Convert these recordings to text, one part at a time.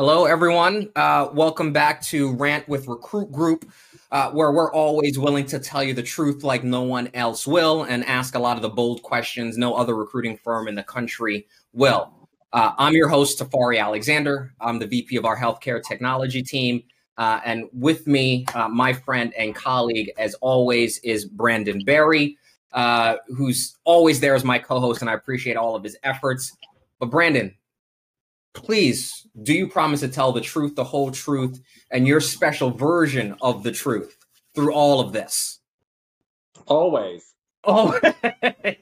Hello, everyone. Uh, welcome back to Rant with Recruit Group, uh, where we're always willing to tell you the truth like no one else will and ask a lot of the bold questions no other recruiting firm in the country will. Uh, I'm your host, Tafari Alexander. I'm the VP of our healthcare technology team. Uh, and with me, uh, my friend and colleague, as always, is Brandon Berry, uh, who's always there as my co host, and I appreciate all of his efforts. But, Brandon, please do you promise to tell the truth, the whole truth, and your special version of the truth through all of this? Always. Oh,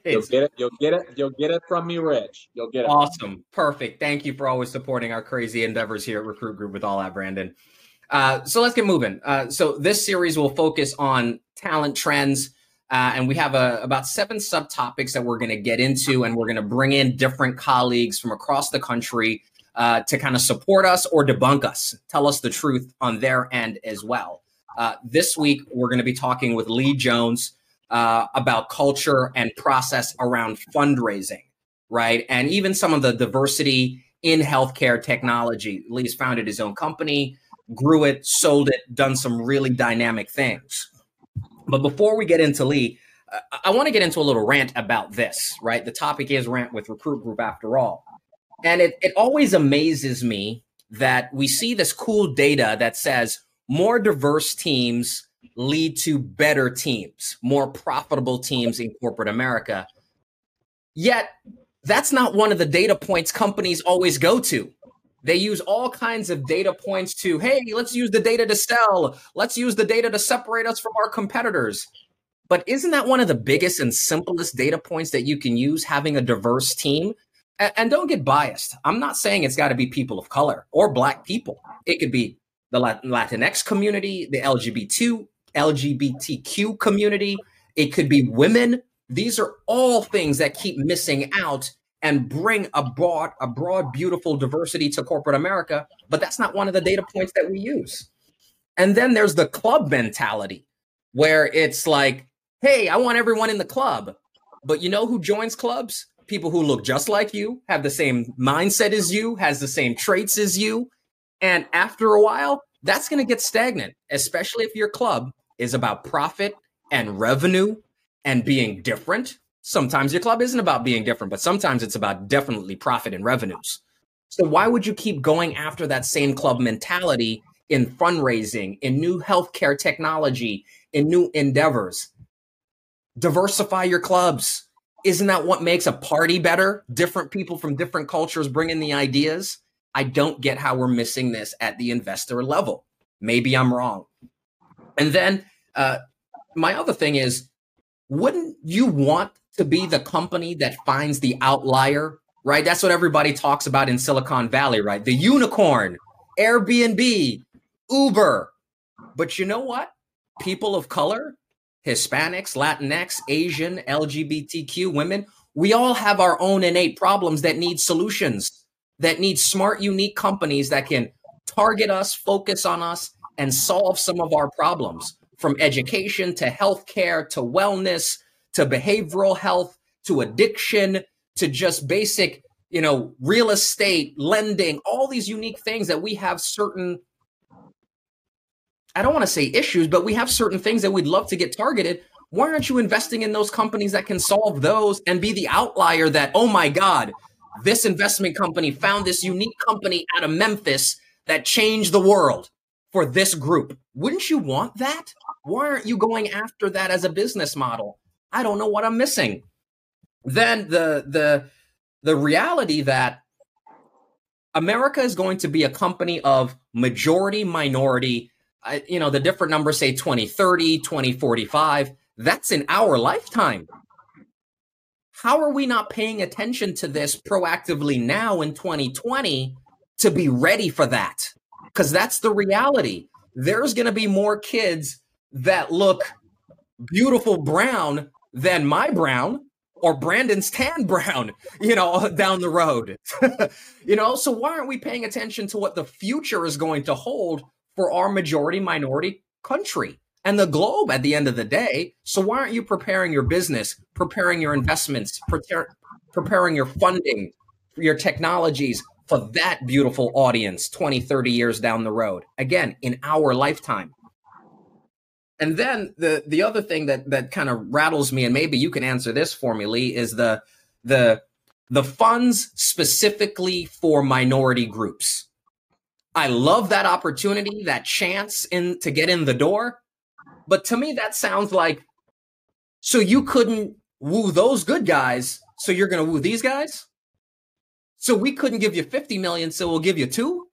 you'll get it. You'll get it. You'll get it from me, Rich. You'll get it. Awesome. Perfect. Thank you for always supporting our crazy endeavors here at Recruit Group with all that, Brandon. Uh, so let's get moving. Uh, so this series will focus on talent trends. Uh, and we have a, about seven subtopics that we're going to get into, and we're going to bring in different colleagues from across the country uh, to kind of support us or debunk us, tell us the truth on their end as well. Uh, this week, we're going to be talking with Lee Jones uh, about culture and process around fundraising, right? And even some of the diversity in healthcare technology. Lee's founded his own company, grew it, sold it, done some really dynamic things. But before we get into Lee, I want to get into a little rant about this, right? The topic is rant with Recruit Group after all. And it, it always amazes me that we see this cool data that says more diverse teams lead to better teams, more profitable teams in corporate America. Yet, that's not one of the data points companies always go to. They use all kinds of data points to, hey, let's use the data to sell. Let's use the data to separate us from our competitors. But isn't that one of the biggest and simplest data points that you can use having a diverse team? And, and don't get biased. I'm not saying it's got to be people of color or black people. It could be the Latinx community, the LGBT LGBTQ community. It could be women. These are all things that keep missing out and bring a broad, a broad, beautiful diversity to corporate America. But that's not one of the data points that we use. And then there's the club mentality, where it's like, hey, I want everyone in the club. But you know who joins clubs? People who look just like you, have the same mindset as you, has the same traits as you. And after a while, that's going to get stagnant, especially if your club is about profit and revenue and being different. Sometimes your club isn't about being different, but sometimes it's about definitely profit and revenues. So why would you keep going after that same club mentality in fundraising, in new healthcare technology, in new endeavors? Diversify your clubs isn't that what makes a party better? Different people from different cultures bringing the ideas. I don't get how we're missing this at the investor level. Maybe I'm wrong. And then uh, my other thing is, wouldn't you want to be the company that finds the outlier? Right? That's what everybody talks about in Silicon Valley, right? The unicorn, Airbnb, Uber. But you know what? People of color Hispanics, Latinx, Asian, LGBTQ women, we all have our own innate problems that need solutions, that need smart, unique companies that can target us, focus on us, and solve some of our problems. From education to healthcare to wellness to behavioral health to addiction to just basic, you know, real estate, lending, all these unique things that we have certain I don't want to say issues, but we have certain things that we'd love to get targeted. Why aren't you investing in those companies that can solve those and be the outlier that, oh my God, this investment company found this unique company out of Memphis that changed the world for this group? Wouldn't you want that? Why aren't you going after that as a business model? I don't know what I'm missing. Then the the the reality that America is going to be a company of majority minority I, you know, the different numbers say 2030, 2045. That's in our lifetime. How are we not paying attention to this proactively now in 2020 to be ready for that? Because that's the reality. There's going to be more kids that look beautiful brown than my brown or Brandon's tan brown, you know, down the road. you know, so why aren't we paying attention to what the future is going to hold for our majority minority country and the globe at the end of the day. So why aren't you preparing your business, preparing your investments, prepare, preparing your funding, your technologies for that beautiful audience 20, 30 years down the road. Again, in our lifetime. And then the the other thing that that kind of rattles me, and maybe you can answer this for me, Lee, is the the the funds specifically for minority groups. I love that opportunity, that chance in to get in the door. But to me, that sounds like so you couldn't woo those good guys, so you're gonna woo these guys? So we couldn't give you 50 million, so we'll give you two?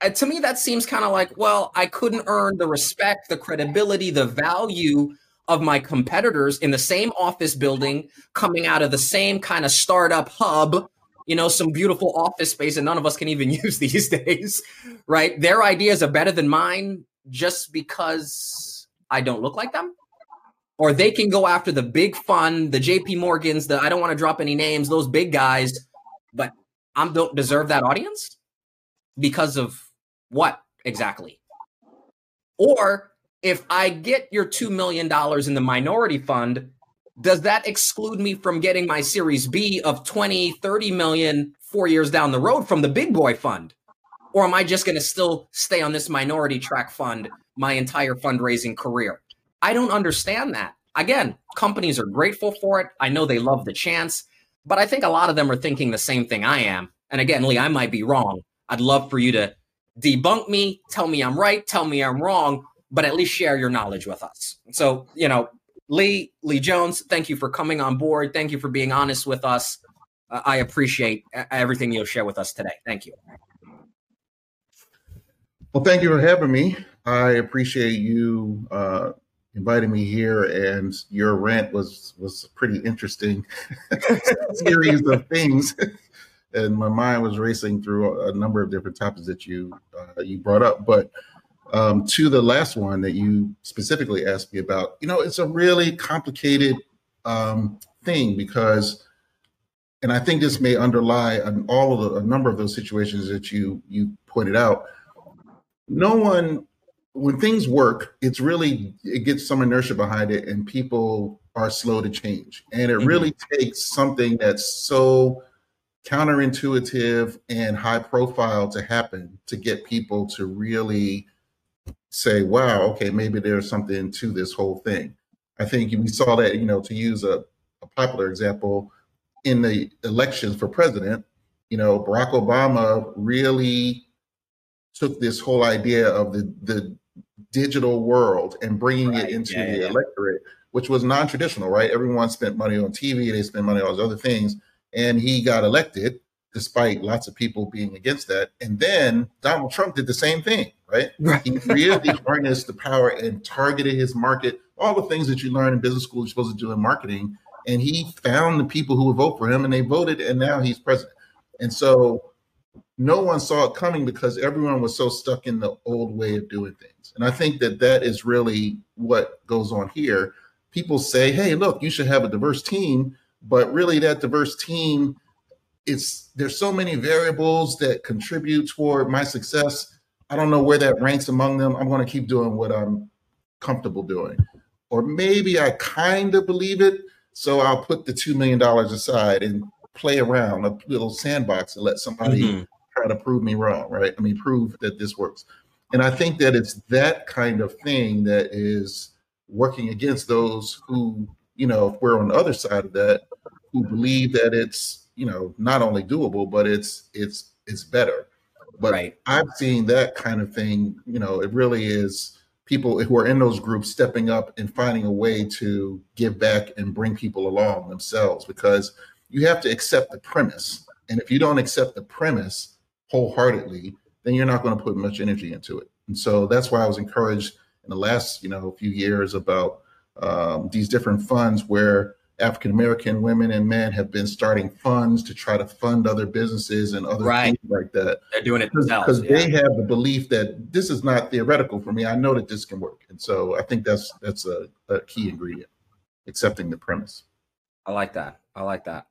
And to me, that seems kind of like, well, I couldn't earn the respect, the credibility, the value of my competitors in the same office building, coming out of the same kind of startup hub, you know, some beautiful office space that none of us can even use these days, right? Their ideas are better than mine just because I don't look like them. Or they can go after the big fund, the JP Morgans, the I don't want to drop any names, those big guys, but I don't deserve that audience because of what exactly? Or if I get your $2 million in the minority fund, does that exclude me from getting my series B of 20, 30 million four years down the road from the big boy fund? Or am I just going to still stay on this minority track fund my entire fundraising career? I don't understand that. Again, companies are grateful for it. I know they love the chance, but I think a lot of them are thinking the same thing I am. And again, Lee, I might be wrong. I'd love for you to debunk me, tell me I'm right, tell me I'm wrong, but at least share your knowledge with us. So, you know, Lee, Lee Jones, thank you for coming on board. Thank you for being honest with us. Uh, I appreciate everything you'll share with us today. Thank you. Well, thank you for having me. I appreciate you uh, inviting me here, and your rant was was pretty interesting series of things and my mind was racing through a number of different topics that you uh, you brought up. But um, to the last one that you specifically asked me about, you know, it's a really complicated um, thing because, and I think this may underlie all of the, a number of those situations that you you pointed out. No one, when things work, it's really it gets some inertia behind it, and people are slow to change. And it mm-hmm. really takes something that's so counterintuitive and high profile to happen to get people to really say, wow, okay, maybe there's something to this whole thing. I think we saw that, you know, to use a, a popular example in the elections for president, you know, Barack Obama really took this whole idea of the, the digital world and bringing right. it into yeah, the yeah. electorate, which was non-traditional, right? Everyone spent money on TV, they spent money on those other things and he got elected despite lots of people being against that. And then Donald Trump did the same thing, right? right. He really harnessed the power and targeted his market, all the things that you learn in business school you're supposed to do in marketing. And he found the people who would vote for him and they voted, and now he's president. And so no one saw it coming because everyone was so stuck in the old way of doing things. And I think that that is really what goes on here. People say, hey, look, you should have a diverse team but really that diverse team it's there's so many variables that contribute toward my success i don't know where that ranks among them i'm going to keep doing what i'm comfortable doing or maybe i kind of believe it so i'll put the $2 million aside and play around a little sandbox and let somebody mm-hmm. try to prove me wrong right i mean prove that this works and i think that it's that kind of thing that is working against those who you know, if we're on the other side of that, who believe that it's, you know, not only doable, but it's it's it's better. But right. I've seen that kind of thing, you know, it really is people who are in those groups stepping up and finding a way to give back and bring people along themselves because you have to accept the premise. And if you don't accept the premise wholeheartedly, then you're not going to put much energy into it. And so that's why I was encouraged in the last, you know, few years about um, these different funds where African American women and men have been starting funds to try to fund other businesses and other right. things like that. They're doing it themselves because yeah. they have the belief that this is not theoretical for me. I know that this can work, and so I think that's that's a, a key ingredient. Accepting the premise. I like that. I like that.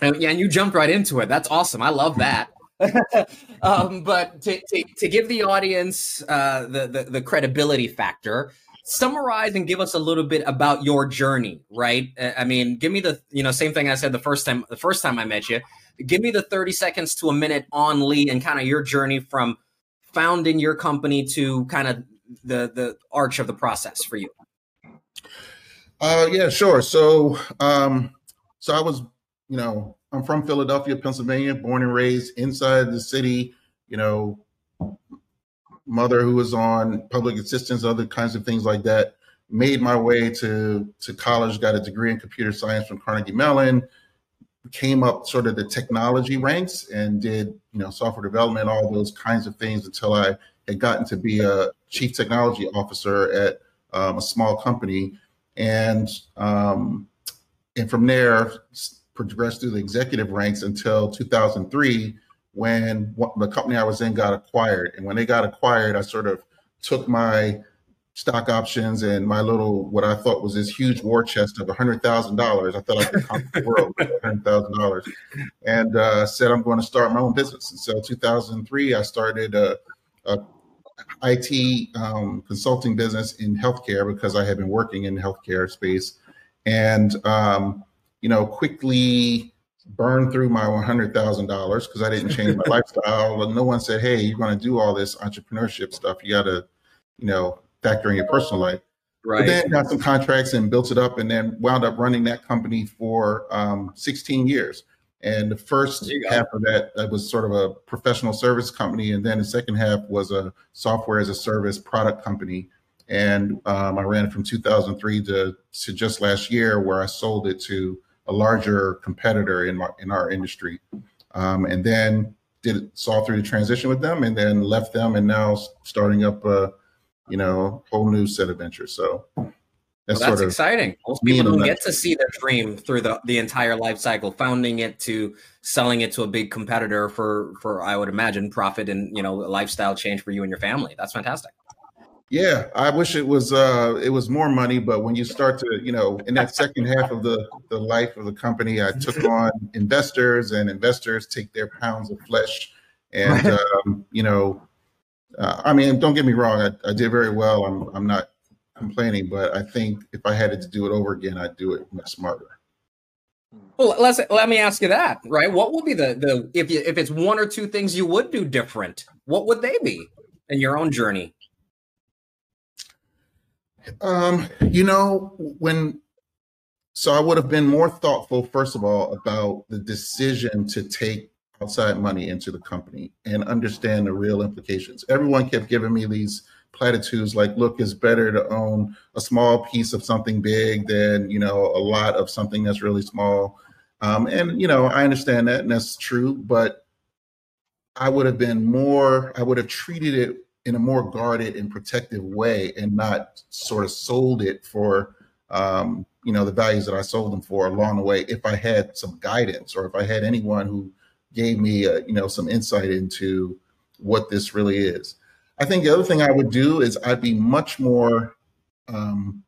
And yeah, and you jumped right into it. That's awesome. I love that. um, but to, to, to, give the audience uh, the, the, the credibility factor, summarize and give us a little bit about your journey, right? I mean, give me the you know same thing I said the first time the first time I met you. Give me the 30 seconds to a minute on Lee and kind of your journey from founding your company to kind of the the arch of the process for you. Uh, yeah, sure. So, um, so I was, you know, I'm from Philadelphia, Pennsylvania, born and raised inside the city. You know, mother who was on public assistance, other kinds of things like that. Made my way to to college, got a degree in computer science from Carnegie Mellon. Came up sort of the technology ranks and did you know software development, all those kinds of things until I had gotten to be a chief technology officer at um, a small company, and um, and from there progressed through the executive ranks until 2003 when the company I was in got acquired. And when they got acquired, I sort of took my stock options and my little what I thought was this huge war chest of hundred thousand dollars. I thought I could conquer the world with hundred thousand dollars, and uh, said I'm going to start my own business. And so, 2003, I started a, a IT um, consulting business in healthcare because I had been working in healthcare space, and um, you know, quickly burned through my $100,000 because I didn't change my lifestyle. And no one said, hey, you're going to do all this entrepreneurship stuff. You got to, you know, factor in your personal life. Right. But then got some contracts and built it up and then wound up running that company for um, 16 years. And the first half of that, that was sort of a professional service company. And then the second half was a software as a service product company. And um, I ran it from 2003 to, to just last year, where I sold it to a larger competitor in my, in our industry, um, and then did saw through the transition with them, and then left them, and now starting up a you know whole new set of ventures. So that's, well, that's exciting. Most people don't get to see their dream through the, the entire life cycle, founding it to selling it to a big competitor for for I would imagine profit and you know lifestyle change for you and your family. That's fantastic. Yeah, I wish it was uh it was more money, but when you start to, you know, in that second half of the the life of the company, I took on investors and investors take their pounds of flesh and um, you know, uh, I mean, don't get me wrong, I, I did very well. I'm I'm not complaining, but I think if I had to do it over again, I'd do it much smarter. Well, let's let me ask you that, right? What would be the the if you if it's one or two things you would do different, what would they be in your own journey? Um, you know, when so I would have been more thoughtful, first of all, about the decision to take outside money into the company and understand the real implications. Everyone kept giving me these platitudes like, look, it's better to own a small piece of something big than, you know, a lot of something that's really small. Um, and, you know, I understand that and that's true, but I would have been more, I would have treated it in a more guarded and protective way and not sort of sold it for um, you know the values that I sold them for along the way if I had some guidance or if I had anyone who gave me a, you know some insight into what this really is. I think the other thing I would do is I'd be much more um,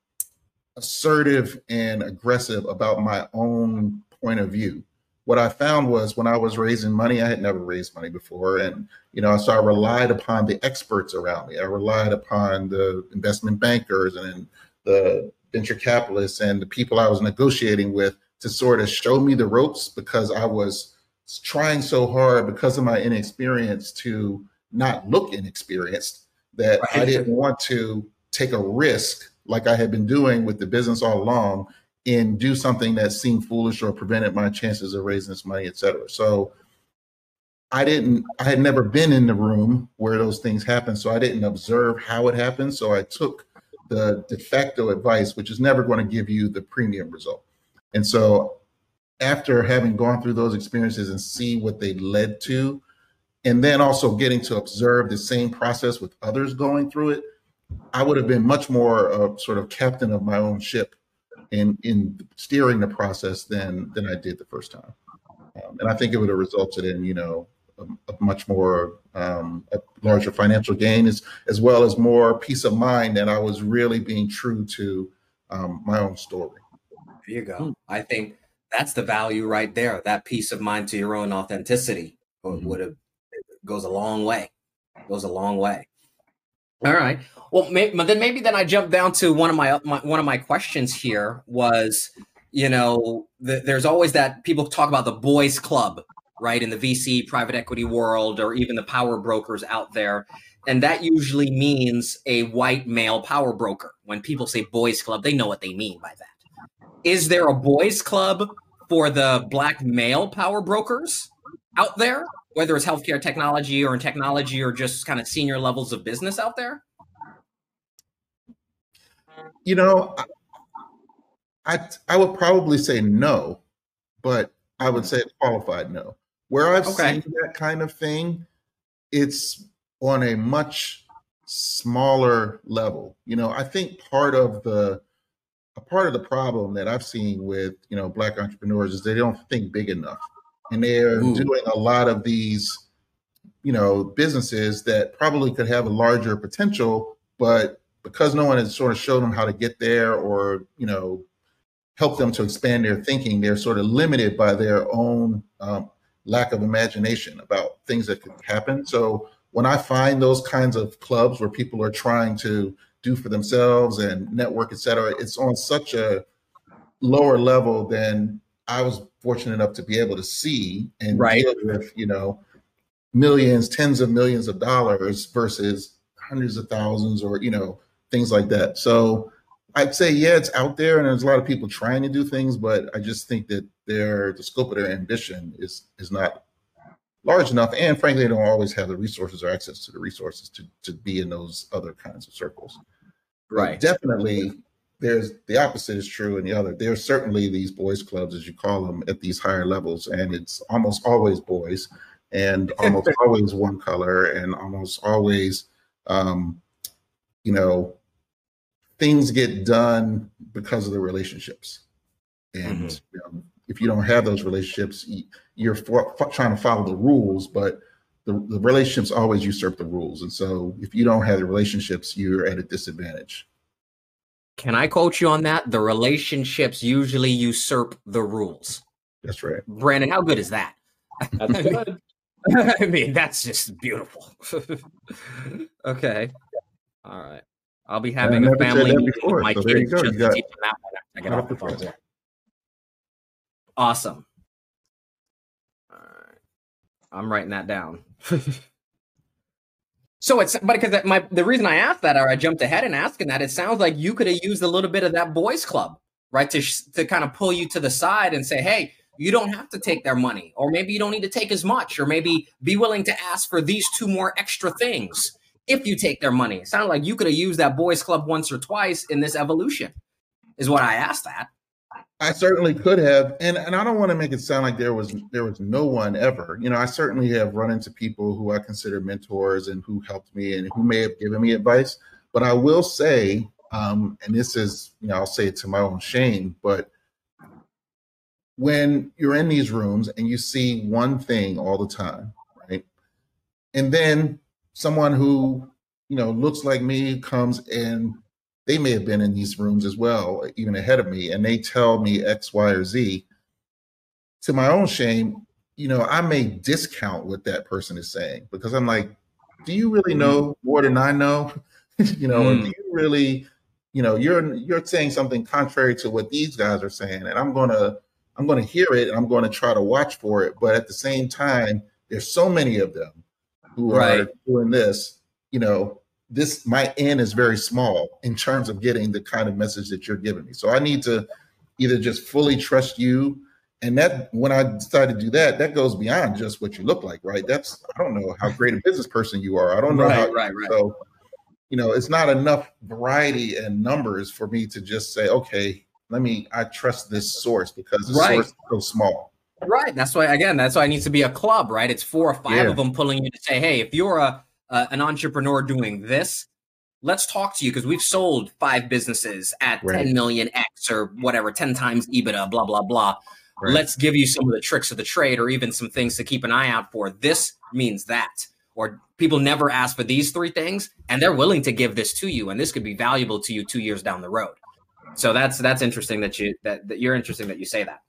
assertive and aggressive about my own point of view what I found was when I was raising money, I had never raised money before. And, you know, so I relied upon the experts around me. I relied upon the investment bankers and the venture capitalists and the people I was negotiating with to sort of show me the ropes because I was trying so hard because of my inexperience to not look inexperienced that right. I didn't want to take a risk like I had been doing with the business all along and do something that seemed foolish or prevented my chances of raising this money, et cetera. So I didn't, I had never been in the room where those things happen. So I didn't observe how it happened. So I took the de facto advice, which is never going to give you the premium result. And so after having gone through those experiences and see what they led to, and then also getting to observe the same process with others going through it, I would have been much more sort of captain of my own ship in in steering the process than than I did the first time. Um, and I think it would have resulted in you know a, a much more um, a larger financial gain as as well as more peace of mind that I was really being true to um, my own story. There you go. Hmm. I think that's the value right there. That peace of mind to your own authenticity mm-hmm. would have goes a long way. Goes a long way. All right. Well, maybe, then maybe then I jump down to one of my, uh, my one of my questions here was, you know, the, there's always that people talk about the boys club, right, in the VC private equity world, or even the power brokers out there, and that usually means a white male power broker. When people say boys club, they know what they mean by that. Is there a boys club for the black male power brokers out there, whether it's healthcare technology or in technology or just kind of senior levels of business out there? You know, I I would probably say no, but I would say qualified no. Where I've okay. seen that kind of thing, it's on a much smaller level. You know, I think part of the a part of the problem that I've seen with you know black entrepreneurs is they don't think big enough, and they're Ooh. doing a lot of these you know businesses that probably could have a larger potential, but because no one has sort of showed them how to get there or you know help them to expand their thinking, they're sort of limited by their own um, lack of imagination about things that could happen. So when I find those kinds of clubs where people are trying to do for themselves and network, et cetera, it's on such a lower level than I was fortunate enough to be able to see and right. deal with, you know, millions, tens of millions of dollars versus hundreds of thousands or, you know, things like that. So I'd say, yeah, it's out there and there's a lot of people trying to do things, but I just think that their the scope of their ambition is is not large enough, and frankly, they don't always have the resources or access to the resources to to be in those other kinds of circles. Right. But definitely, there's the opposite is true, and the other. There's certainly these boys' clubs, as you call them, at these higher levels, and it's almost always boys, and almost always one color, and almost always, um, you know, things get done because of the relationships, and mm-hmm. you know, if you don't have those relationships, you're for, trying to follow the rules, but the, the relationships always usurp the rules. And so if you don't have the relationships, you're at a disadvantage. Can I quote you on that? The relationships usually usurp the rules. That's right. Brandon, how good is that? That's good. I mean, that's just beautiful. okay. All right. I'll be having a family meeting with my so kids just to teach them that one. I get off the phone. Awesome. All right. I'm writing that down. so it's but because my the reason I asked that or I jumped ahead and asking that, it sounds like you could have used a little bit of that boys club, right? To to kind of pull you to the side and say, hey, you don't have to take their money, or maybe you don't need to take as much, or maybe be willing to ask for these two more extra things if you take their money. It sounded like you could have used that boys club once or twice in this evolution, is what I asked that. I certainly could have, and and I don't want to make it sound like there was there was no one ever. You know, I certainly have run into people who I consider mentors and who helped me and who may have given me advice. But I will say, um, and this is, you know, I'll say it to my own shame, but when you're in these rooms and you see one thing all the time, right, and then someone who you know looks like me comes and they may have been in these rooms as well, even ahead of me, and they tell me X, Y, or Z. To my own shame, you know, I may discount what that person is saying because I'm like, do you really mm-hmm. know more than I know? you know, mm. do you really, you know, you're you're saying something contrary to what these guys are saying, and I'm gonna I'm gonna hear it and I'm gonna try to watch for it. But at the same time, there's so many of them who right. are doing this, you know, this my end is very small in terms of getting the kind of message that you're giving me. So I need to either just fully trust you. And that when I decide to do that, that goes beyond just what you look like, right? That's I don't know how great a business person you are. I don't know right, how right, right. so you know, it's not enough variety and numbers for me to just say, okay, let me I trust this source because the right. source is so small. Right. That's why again, that's why it needs to be a club, right? It's four or five yeah. of them pulling you to say, hey, if you're a uh, an entrepreneur doing this, let's talk to you because we've sold five businesses at right. 10 million X or whatever, 10 times EBITDA, blah, blah, blah. Right. Let's give you some of the tricks of the trade or even some things to keep an eye out for. This means that. Or people never ask for these three things and they're willing to give this to you. And this could be valuable to you two years down the road. So that's that's interesting that you that, that you're interesting that you say that.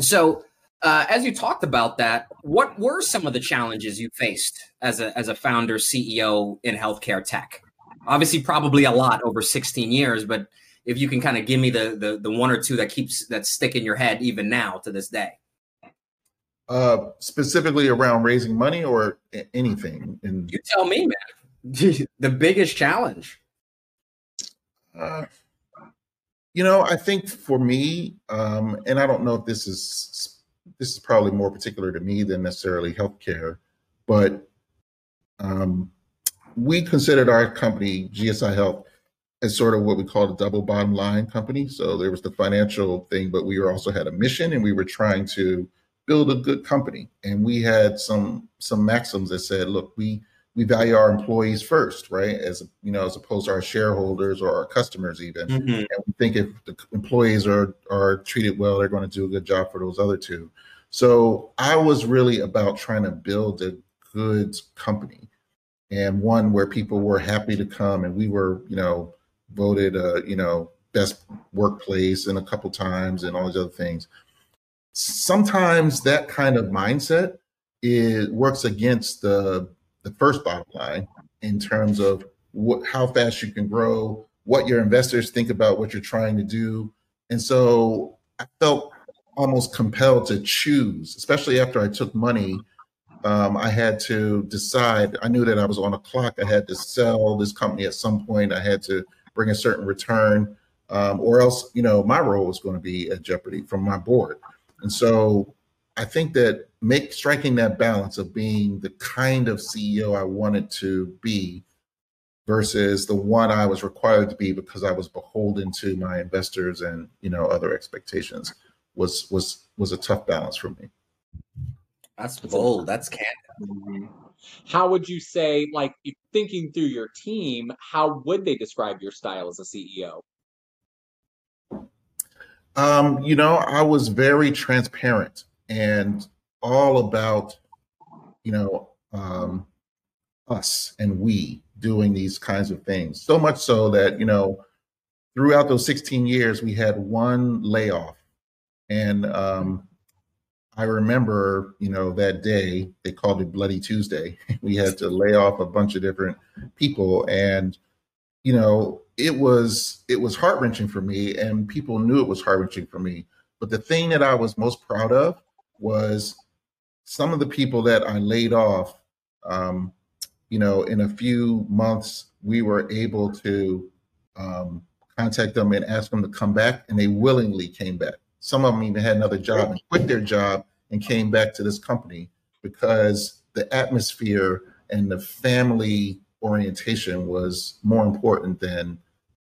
So uh, as you talked about that, what were some of the challenges you faced as a as a founder CEO in healthcare tech? Obviously, probably a lot over 16 years, but if you can kind of give me the, the the one or two that keeps that stick in your head even now to this day. Uh, specifically around raising money or anything. In- you tell me, man. the biggest challenge. Uh, you know, I think for me, um, and I don't know if this is this is probably more particular to me than necessarily healthcare, but um, we considered our company GSI Health as sort of what we call a double bottom line company. So there was the financial thing, but we also had a mission, and we were trying to build a good company. And we had some some maxims that said, look, we we value our employees first, right? As you know, as opposed to our shareholders or our customers, even. Mm-hmm. And we think if the employees are are treated well, they're going to do a good job for those other two. So I was really about trying to build a good company and one where people were happy to come, and we were, you know, voted, uh, you know, best workplace and a couple times and all these other things. Sometimes that kind of mindset it works against the the first bottom line in terms of what, how fast you can grow, what your investors think about what you're trying to do. And so I felt almost compelled to choose, especially after I took money. Um, I had to decide. I knew that I was on a clock. I had to sell this company at some point. I had to bring a certain return, um, or else, you know, my role was going to be at jeopardy from my board. And so I think that make striking that balance of being the kind of CEO I wanted to be versus the one I was required to be because I was beholden to my investors and you know other expectations was was was a tough balance for me. That's bold. That's candid. Mm-hmm. How would you say, like thinking through your team, how would they describe your style as a CEO? Um, you know, I was very transparent and all about, you know, um, us and we doing these kinds of things. So much so that, you know, throughout those 16 years, we had one layoff. And um, I remember, you know, that day they called it Bloody Tuesday. we had to lay off a bunch of different people. And, you know, it was it was heart wrenching for me, and people knew it was heart wrenching for me. But the thing that I was most proud of was some of the people that I laid off, um, you know, in a few months, we were able to um, contact them and ask them to come back, and they willingly came back. Some of them even had another job and quit their job and came back to this company because the atmosphere and the family orientation was more important than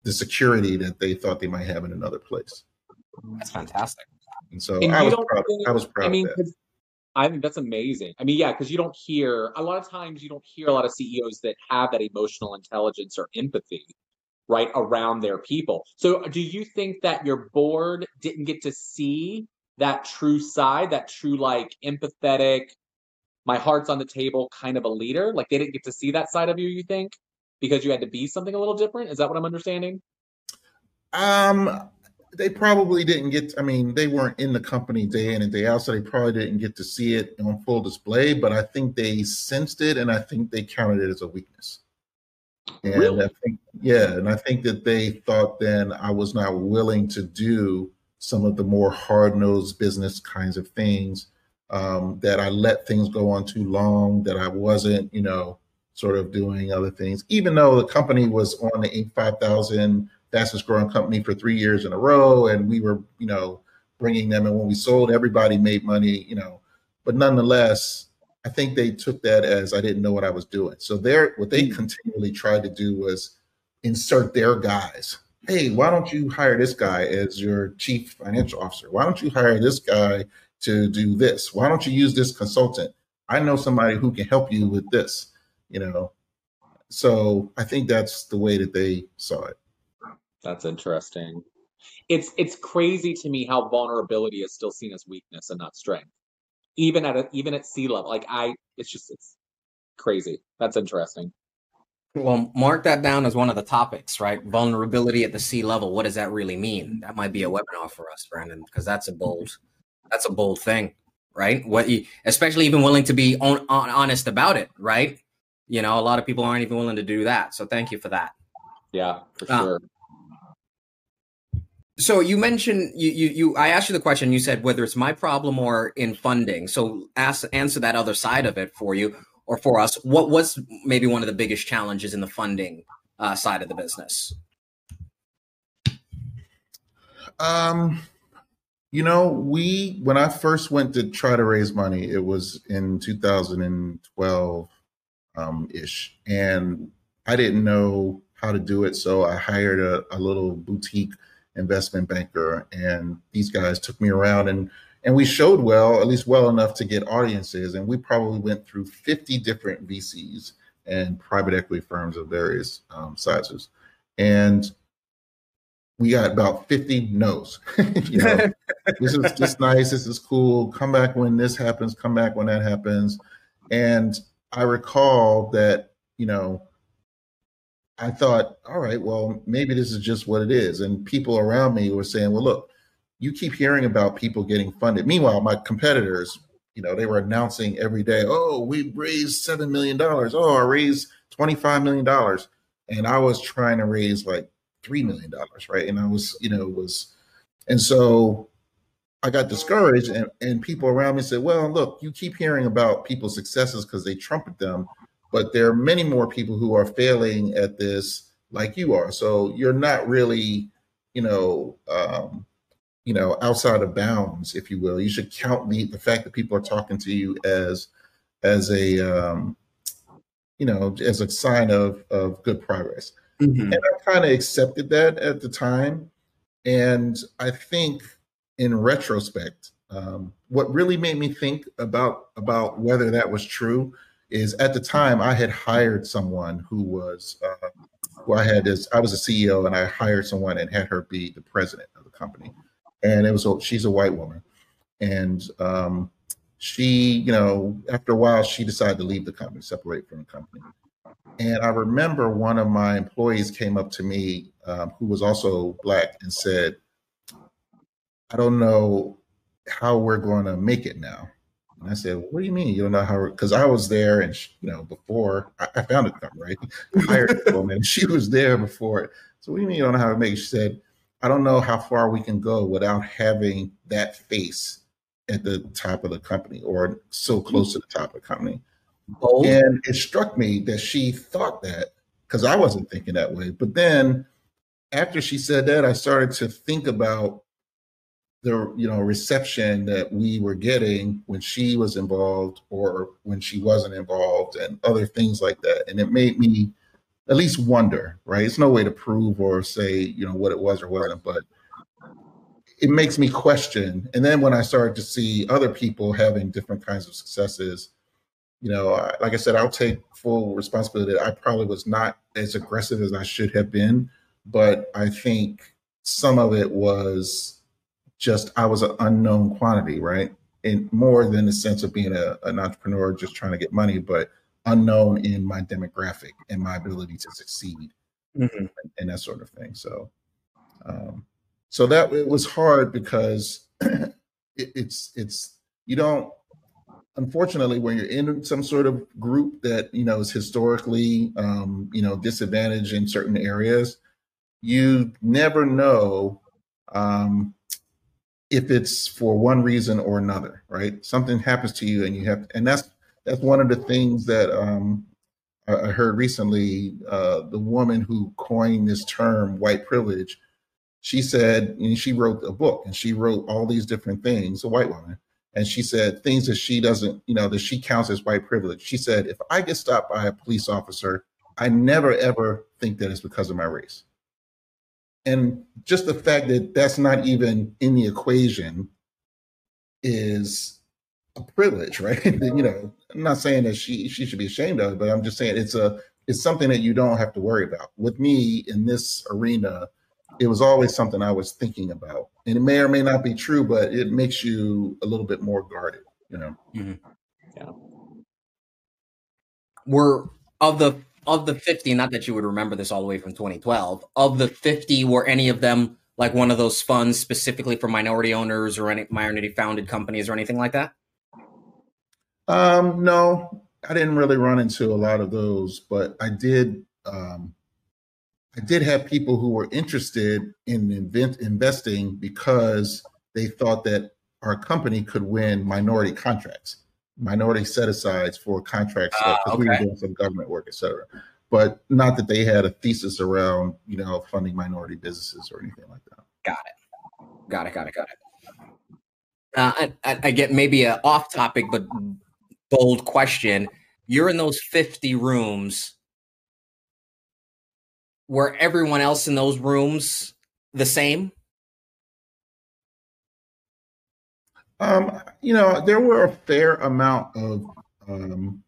the security that they thought they might have in another place. That's fantastic. And so and I, was proud, think, I was proud. I mean, I think that's amazing. I mean, yeah, because you don't hear a lot of times you don't hear a lot of CEOs that have that emotional intelligence or empathy, right, around their people. So, do you think that your board didn't get to see that true side, that true like empathetic, my heart's on the table kind of a leader? Like they didn't get to see that side of you, you think? Because you had to be something a little different? Is that what I'm understanding? Um they probably didn't get i mean they weren't in the company day in and day out so they probably didn't get to see it on full display but i think they sensed it and i think they counted it as a weakness and really? i think yeah and i think that they thought then i was not willing to do some of the more hard-nosed business kinds of things um, that i let things go on too long that i wasn't you know sort of doing other things even though the company was on the Inc. 5000 fastest growing company for three years in a row, and we were, you know, bringing them. And when we sold, everybody made money, you know. But nonetheless, I think they took that as I didn't know what I was doing. So there, what they mm. continually tried to do was insert their guys. Hey, why don't you hire this guy as your chief financial officer? Why don't you hire this guy to do this? Why don't you use this consultant? I know somebody who can help you with this, you know. So I think that's the way that they saw it. That's interesting. It's it's crazy to me how vulnerability is still seen as weakness and not strength. Even at a, even at C-level. Like I it's just it's crazy. That's interesting. Well, mark that down as one of the topics, right? Vulnerability at the C-level. What does that really mean? That might be a webinar for us, Brandon, because that's a bold, that's a bold thing, right? What, you, especially even willing to be on, on, honest about it, right? You know, a lot of people aren't even willing to do that. So thank you for that. Yeah, for uh, sure. So you mentioned you, you you I asked you the question. You said whether it's my problem or in funding. So ask answer that other side of it for you or for us. What was maybe one of the biggest challenges in the funding uh, side of the business? Um, you know, we when I first went to try to raise money, it was in 2012 um, ish, and I didn't know how to do it, so I hired a, a little boutique investment banker, and these guys took me around and and we showed well, at least well enough to get audiences. And we probably went through 50 different VCs and private equity firms of various um, sizes, and we got about 50 no's. you know, this is just nice. This is cool. Come back when this happens. Come back when that happens. And I recall that you know I thought, all right, well, maybe this is just what it is. And people around me were saying, well, look, you keep hearing about people getting funded. Meanwhile, my competitors, you know, they were announcing every day, oh, we raised $7 million. Oh, I raised $25 million. And I was trying to raise like $3 million, right? And I was, you know, was, and so I got discouraged and, and people around me said, well, look, you keep hearing about people's successes because they trumpet them but there are many more people who are failing at this like you are. So you're not really, you know, um, you know, outside of bounds, if you will. You should count the the fact that people are talking to you as as a um, you know as a sign of of good progress. Mm-hmm. And I kind of accepted that at the time, and I think in retrospect, um, what really made me think about about whether that was true is at the time I had hired someone who was uh, who I had as I was a CEO and I hired someone and had her be the president of the company, and it was a, she's a white woman, and um, she you know after a while she decided to leave the company, separate from the company, and I remember one of my employees came up to me um, who was also black and said, "I don't know how we're going to make it now." And I said, "What do you mean you don't know how?" Because I was there, and she, you know, before I, I found it, right? I hired a woman, she was there before it. So what do you mean you don't know how to make it? She said, "I don't know how far we can go without having that face at the top of the company, or so close to the top of the company." Bold. And it struck me that she thought that because I wasn't thinking that way. But then after she said that, I started to think about the you know reception that we were getting when she was involved or when she wasn't involved and other things like that. And it made me at least wonder right? It's no way to prove or say you know what it was or wasn't but it makes me question. And then when i started to see other people having different kinds of successes you know like i said i'll take full responsibility i probably was not as aggressive as i should have been but i think some of it was just I was an unknown quantity, right? And more than the sense of being a, an entrepreneur just trying to get money, but unknown in my demographic and my ability to succeed mm-hmm. and, and, that sort of thing. So, um, so that it was hard because it, it's it's you don't unfortunately when you're in some sort of group that you know is historically um, you know disadvantaged in certain areas, you never know um, if it's for one reason or another, right? Something happens to you and you have, and that's that's one of the things that um, I heard recently. Uh, the woman who coined this term, white privilege, she said, and she wrote a book, and she wrote all these different things. A white woman, and she said things that she doesn't, you know, that she counts as white privilege. She said, if I get stopped by a police officer, I never ever think that it's because of my race and just the fact that that's not even in the equation is a privilege right? You know i'm not saying that she she should be ashamed of it but i'm just saying it's a it's something that you don't have to worry about. With me in this arena it was always something i was thinking about. And it may or may not be true but it makes you a little bit more guarded you know? Mm-hmm. yeah. We're of the of the 50, not that you would remember this all the way from 2012, of the 50, were any of them like one of those funds specifically for minority owners or any minority founded companies or anything like that? Um, no, I didn't really run into a lot of those, but I did. Um, I did have people who were interested in invent, investing because they thought that our company could win minority contracts, minority set asides for contracts because uh, okay. we were doing some government work, et cetera. But not that they had a thesis around, you know, funding minority businesses or anything like that. Got it. Got it. Got it. Got it. Uh, I, I, get maybe a off topic but bold question. You're in those 50 rooms were everyone else in those rooms the same? Um, you know, there were a fair amount of um,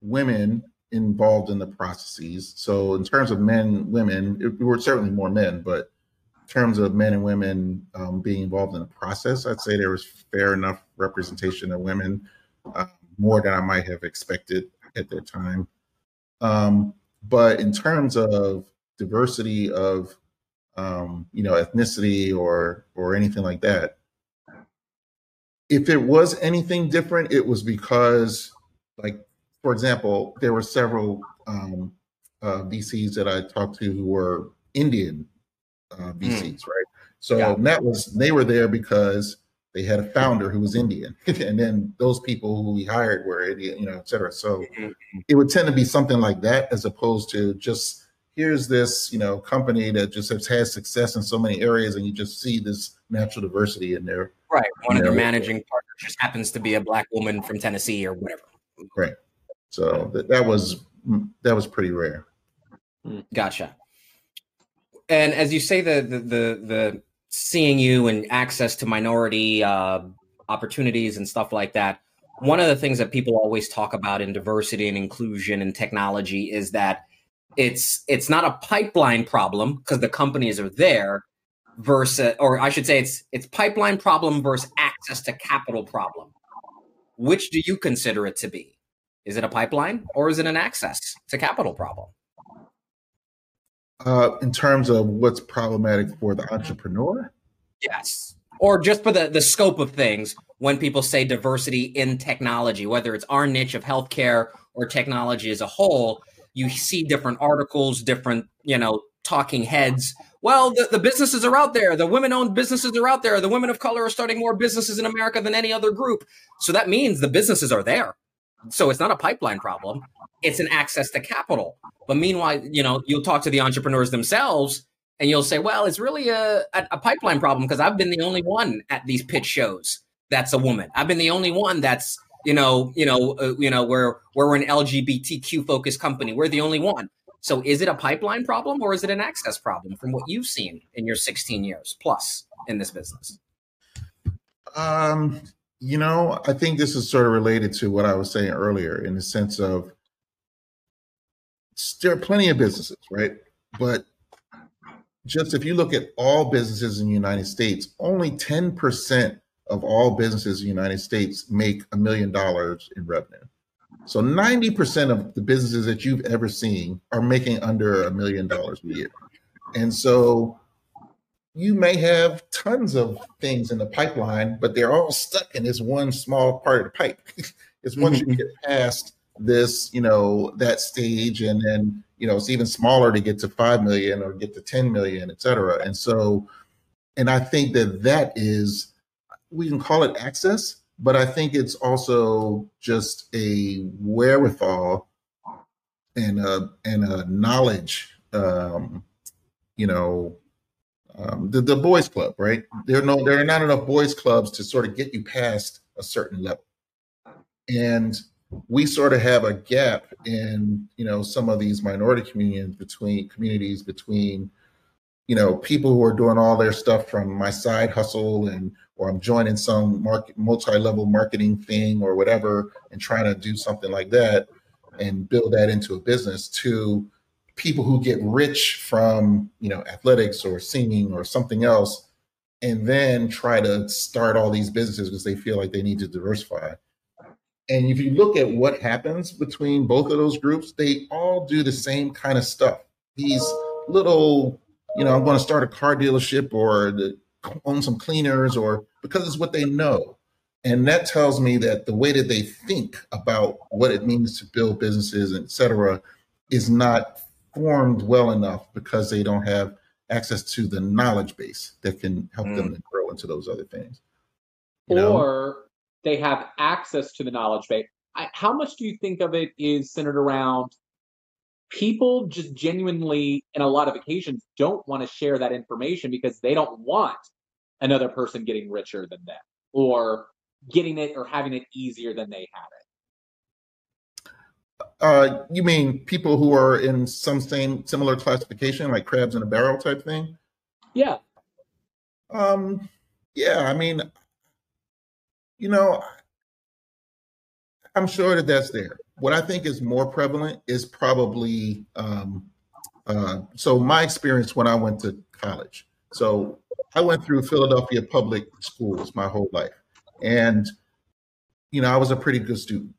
women involved in the processes. So, in terms of men, women, it, were certainly more men, but in terms of men and women um, being involved in the process, I'd say there was fair enough representation of women, uh, more than I might have expected at that time. Um, but in terms of diversity of um, you know ethnicity or or anything like that if it was anything different it was because like for example there were several um, uh, vcs that i talked to who were indian uh, vcs mm. right so yeah. that was they were there because they had a founder who was indian and then those people who we hired were indian you know et cetera so mm-hmm. it would tend to be something like that as opposed to just here's this you know company that just has had success in so many areas and you just see this natural diversity in there. Right. One of their managing partners just happens to be a black woman from tennessee or whatever. Right. So that, that was that was pretty rare. Gotcha. And as you say the the the, the seeing you and access to minority uh, opportunities and stuff like that one of the things that people always talk about in diversity and inclusion and technology is that it's it's not a pipeline problem because the companies are there versus or I should say it's it's pipeline problem versus access to capital problem. Which do you consider it to be? Is it a pipeline or is it an access to capital problem? Uh, in terms of what's problematic for the entrepreneur? Yes. Or just for the, the scope of things when people say diversity in technology, whether it's our niche of healthcare or technology as a whole, you see different articles, different, you know, talking heads. Well, the, the businesses are out there. The women owned businesses are out there. The women of color are starting more businesses in America than any other group. So that means the businesses are there. So it's not a pipeline problem, it's an access to capital. But meanwhile, you know, you'll talk to the entrepreneurs themselves and you'll say, well, it's really a, a, a pipeline problem because I've been the only one at these pitch shows that's a woman. I've been the only one that's you know, you know, uh, you know, we're we're an LGBTQ focused company. We're the only one. So is it a pipeline problem or is it an access problem from what you've seen in your 16 years plus in this business? Um, you know, I think this is sort of related to what I was saying earlier in the sense of there are plenty of businesses, right? But just if you look at all businesses in the United States, only 10% of all businesses in the United States make a million dollars in revenue. So 90% of the businesses that you've ever seen are making under a million dollars a year. And so you may have tons of things in the pipeline, but they're all stuck in this one small part of the pipe. it's once mm-hmm. you get past this, you know, that stage, and then, you know, it's even smaller to get to 5 million or get to 10 million, et cetera. And so, and I think that that is we can call it access, but I think it's also just a wherewithal and a and a knowledge. Um, you know, um, the the boys club, right? There are no there are not enough boys clubs to sort of get you past a certain level, and we sort of have a gap in you know some of these minority communities between communities between you know people who are doing all their stuff from my side hustle and or I'm joining some market, multi-level marketing thing or whatever and trying to do something like that and build that into a business to people who get rich from, you know, athletics or singing or something else and then try to start all these businesses because they feel like they need to diversify. And if you look at what happens between both of those groups, they all do the same kind of stuff. These little, you know, I'm going to start a car dealership or the own some cleaners or because it's what they know. And that tells me that the way that they think about what it means to build businesses, et cetera, is not formed well enough because they don't have access to the knowledge base that can help mm. them to grow into those other things. You know? Or they have access to the knowledge base. I, how much do you think of it is centered around people just genuinely, in a lot of occasions, don't want to share that information because they don't want another person getting richer than them or getting it or having it easier than they have it? Uh, you mean people who are in some same similar classification, like crabs in a barrel type thing? Yeah. Um. Yeah. I mean, you know, I'm sure that that's there. What I think is more prevalent is probably um, uh, so my experience when I went to college. So I went through Philadelphia public schools my whole life. And, you know, I was a pretty good student.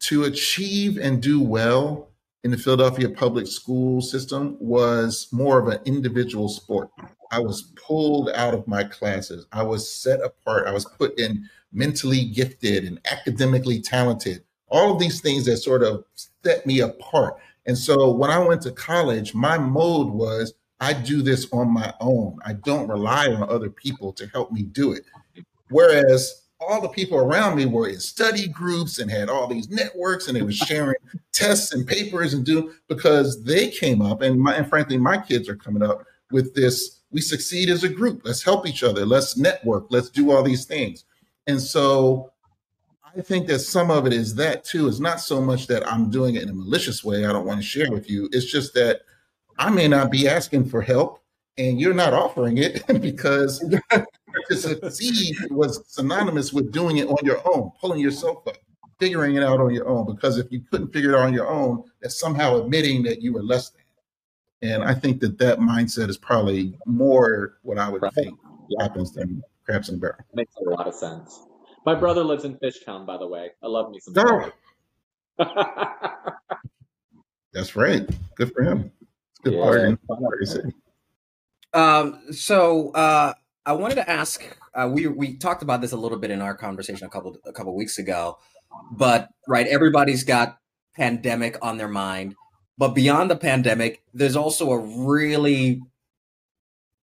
To achieve and do well in the Philadelphia public school system was more of an individual sport. I was pulled out of my classes. I was set apart. I was put in mentally gifted and academically talented. All of these things that sort of set me apart. And so when I went to college, my mode was I do this on my own. I don't rely on other people to help me do it. Whereas all the people around me were in study groups and had all these networks and they were sharing tests and papers and do because they came up and my and frankly my kids are coming up with this we succeed as a group. Let's help each other. Let's network. Let's do all these things. And so i think that some of it is that too. It's not so much that i'm doing it in a malicious way i don't want to share with you. It's just that i may not be asking for help and you're not offering it because to succeed was synonymous with doing it on your own, pulling yourself up, figuring it out on your own. Because if you couldn't figure it out on your own, that's somehow admitting that you were less than. And I think that that mindset is probably more what I would right. think yeah. happens than crabs in a barrel. Makes a lot of sense. My brother lives in Fishtown, by the way. I love me some. Oh. That's right. Good for him. It's good yeah. party. Um, so uh, I wanted to ask. Uh, we we talked about this a little bit in our conversation a couple a couple weeks ago, but right, everybody's got pandemic on their mind. But beyond the pandemic, there's also a really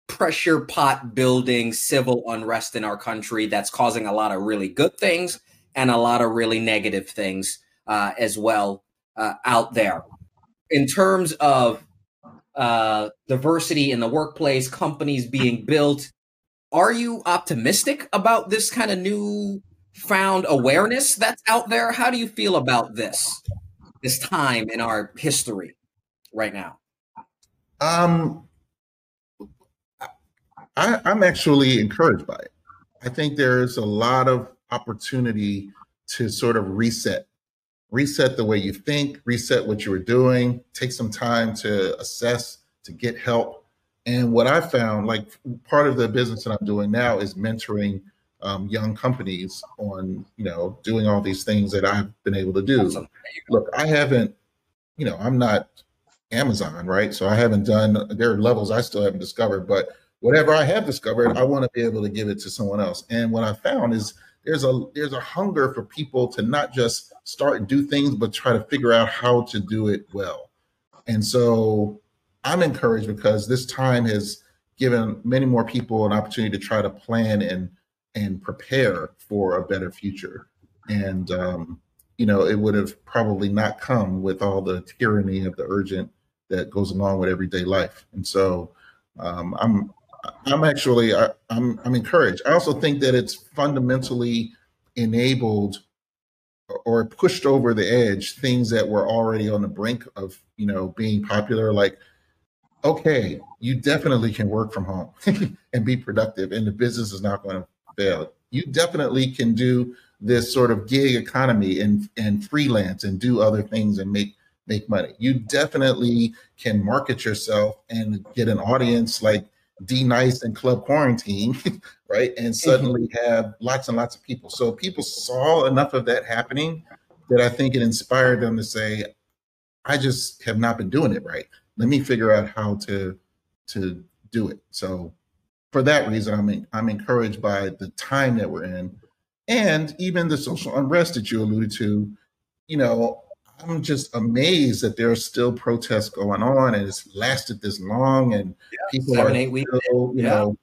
pressure pot building civil unrest in our country that's causing a lot of really good things and a lot of really negative things uh, as well uh, out there. In terms of uh, diversity in the workplace, companies being built. Are you optimistic about this kind of new found awareness that's out there? How do you feel about this this time in our history right now? Um, I, I'm actually encouraged by it. I think there's a lot of opportunity to sort of reset reset the way you think, reset what you were doing, take some time to assess, to get help. And what I found, like part of the business that I'm doing now is mentoring um, young companies on, you know, doing all these things that I've been able to do. Awesome. Look, I haven't, you know, I'm not Amazon, right? So I haven't done, there are levels I still haven't discovered, but whatever I have discovered, I want to be able to give it to someone else. And what I found is there's a there's a hunger for people to not just start and do things, but try to figure out how to do it well. And so I'm encouraged because this time has given many more people an opportunity to try to plan and and prepare for a better future. And um, you know, it would have probably not come with all the tyranny of the urgent that goes along with everyday life. And so um, I'm I'm actually I, I'm I'm encouraged. I also think that it's fundamentally enabled or pushed over the edge things that were already on the brink of you know being popular, like okay, you definitely can work from home and be productive, and the business is not going to fail. You definitely can do this sort of gig economy and and freelance and do other things and make make money. You definitely can market yourself and get an audience like D Nice and Club Quarantine, right? And mm-hmm. suddenly have lots and lots of people. So people saw enough of that happening that I think it inspired them to say, I just have not been doing it right let me figure out how to to do it. So for that reason, I'm I'm encouraged by the time that we're in, and even the social unrest that you alluded to, you know, I'm just amazed that there are still protests going on and it's lasted this long and yeah, people seven, are eight weeks. Still, you yeah. know,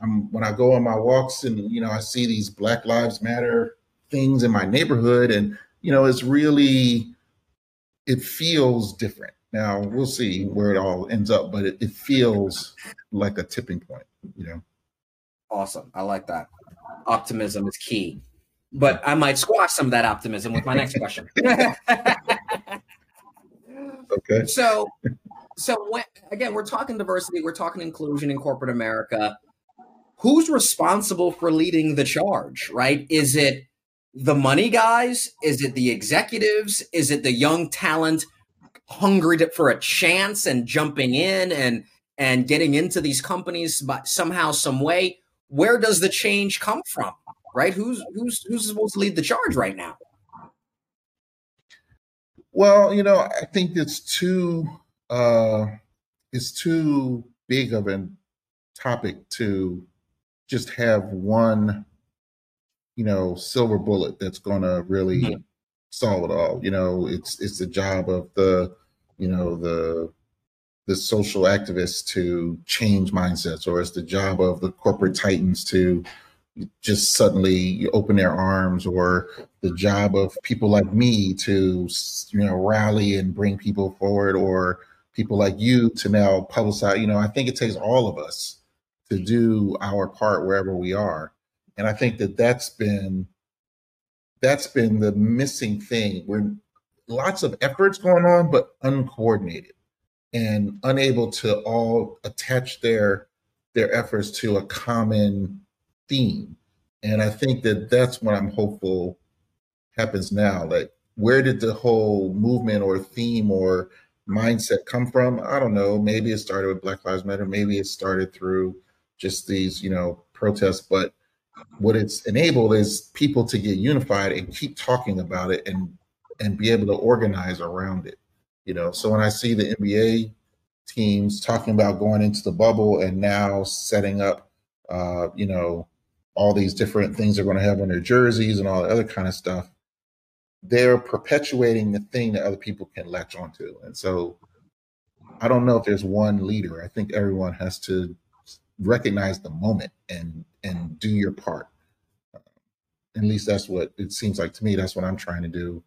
I'm, when I go on my walks and you know I see these Black Lives Matter things in my neighborhood and you know it's really it feels different. Now we'll see where it all ends up, but it, it feels like a tipping point. You know. Awesome. I like that. Optimism is key but I might squash some of that optimism with my next question. okay. So, so when, again, we're talking diversity, we're talking inclusion in corporate America. Who's responsible for leading the charge? Right? Is it the money guys? Is it the executives? Is it the young talent hungry to, for a chance and jumping in and and getting into these companies but somehow, some way? Where does the change come from? Right? Who's who's who's supposed to lead the charge right now? Well, you know, I think it's too uh it's too big of a topic to just have one, you know, silver bullet that's going to really mm-hmm. solve it all. You know, it's it's the job of the, you know, the the social activists to change mindsets, or it's the job of the corporate titans to just suddenly open their arms or the job of people like me to you know rally and bring people forward or people like you to now publicize. You know i think it takes all of us to do our part wherever we are. And i think that that's been that's been the missing thing where lots of efforts going on but uncoordinated and unable to all attach their their efforts to a common theme. And I think that that's what I'm hopeful happens now. Like, where did the whole movement or theme or mindset come from? I don't know. Maybe it started with Black Lives Matter. Maybe it started through just these, you know, protests. But what it's enabled is people to get unified and keep talking about it and and be able to organize around it. You know, so when I see the NBA teams talking about going into the bubble and now setting up, uh, you know, all these different things they're going to have on their jerseys and all the other kind of stuff, they're perpetuating the thing that other people can latch onto. And so I don't know if there's one leader. I think everyone has to recognize the moment and and do your part. at least that's what it seems like to me. That's what I'm trying to do.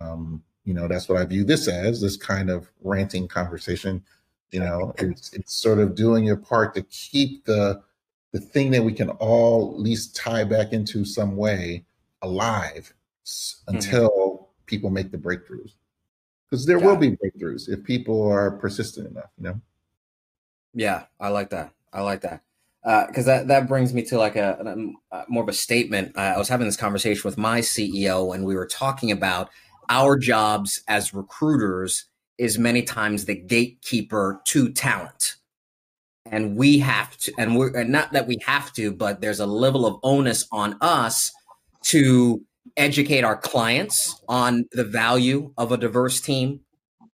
Um, you know, that's what I view this as this kind of ranting conversation. You know, it's it's sort of doing your part to keep the the thing that we can all at least tie back into some way alive mm-hmm. until people make the breakthroughs. Because there yeah. will be breakthroughs if people are persistent enough, you know? Yeah, I like that. I like that. Because uh, that, that brings me to like a, a, a uh, more of a statement. Uh, I was having this conversation with my CEO, and we were talking about our jobs as recruiters is many times the gatekeeper to talent and we have to and we're not that we have to but there's a level of onus on us to educate our clients on the value of a diverse team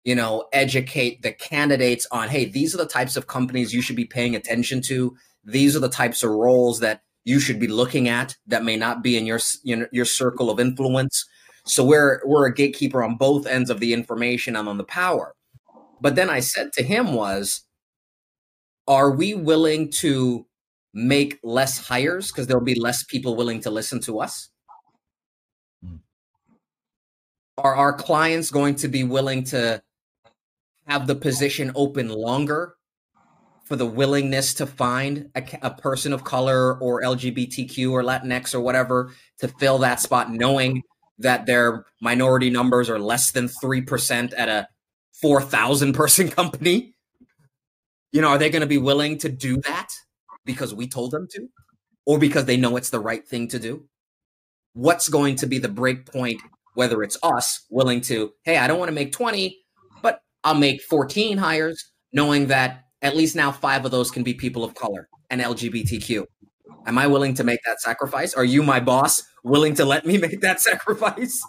you know educate the candidates on hey these are the types of companies you should be paying attention to. These are the types of roles that you should be looking at that may not be in your you know, your circle of influence. So we're we're a gatekeeper on both ends of the information and on the power. But then i said to him was are we willing to make less hires because there'll be less people willing to listen to us? Hmm. Are our clients going to be willing to have the position open longer for the willingness to find a, a, person of color or LGBTQ or Latinx or whatever to fill that spot, knowing that their minority numbers are less than 3% at a 4,000 person company? You know, are they going to be willing to do that because we told them to or because they know it's the right thing to do? What's going to be the break point, whether it's us willing to, hey, I don't want to make 20, but I'll make 14 hires, knowing that at least now five of those can be people of color and LGBTQ. Am I willing to make that sacrifice? Are you, my boss, willing to let me make that sacrifice?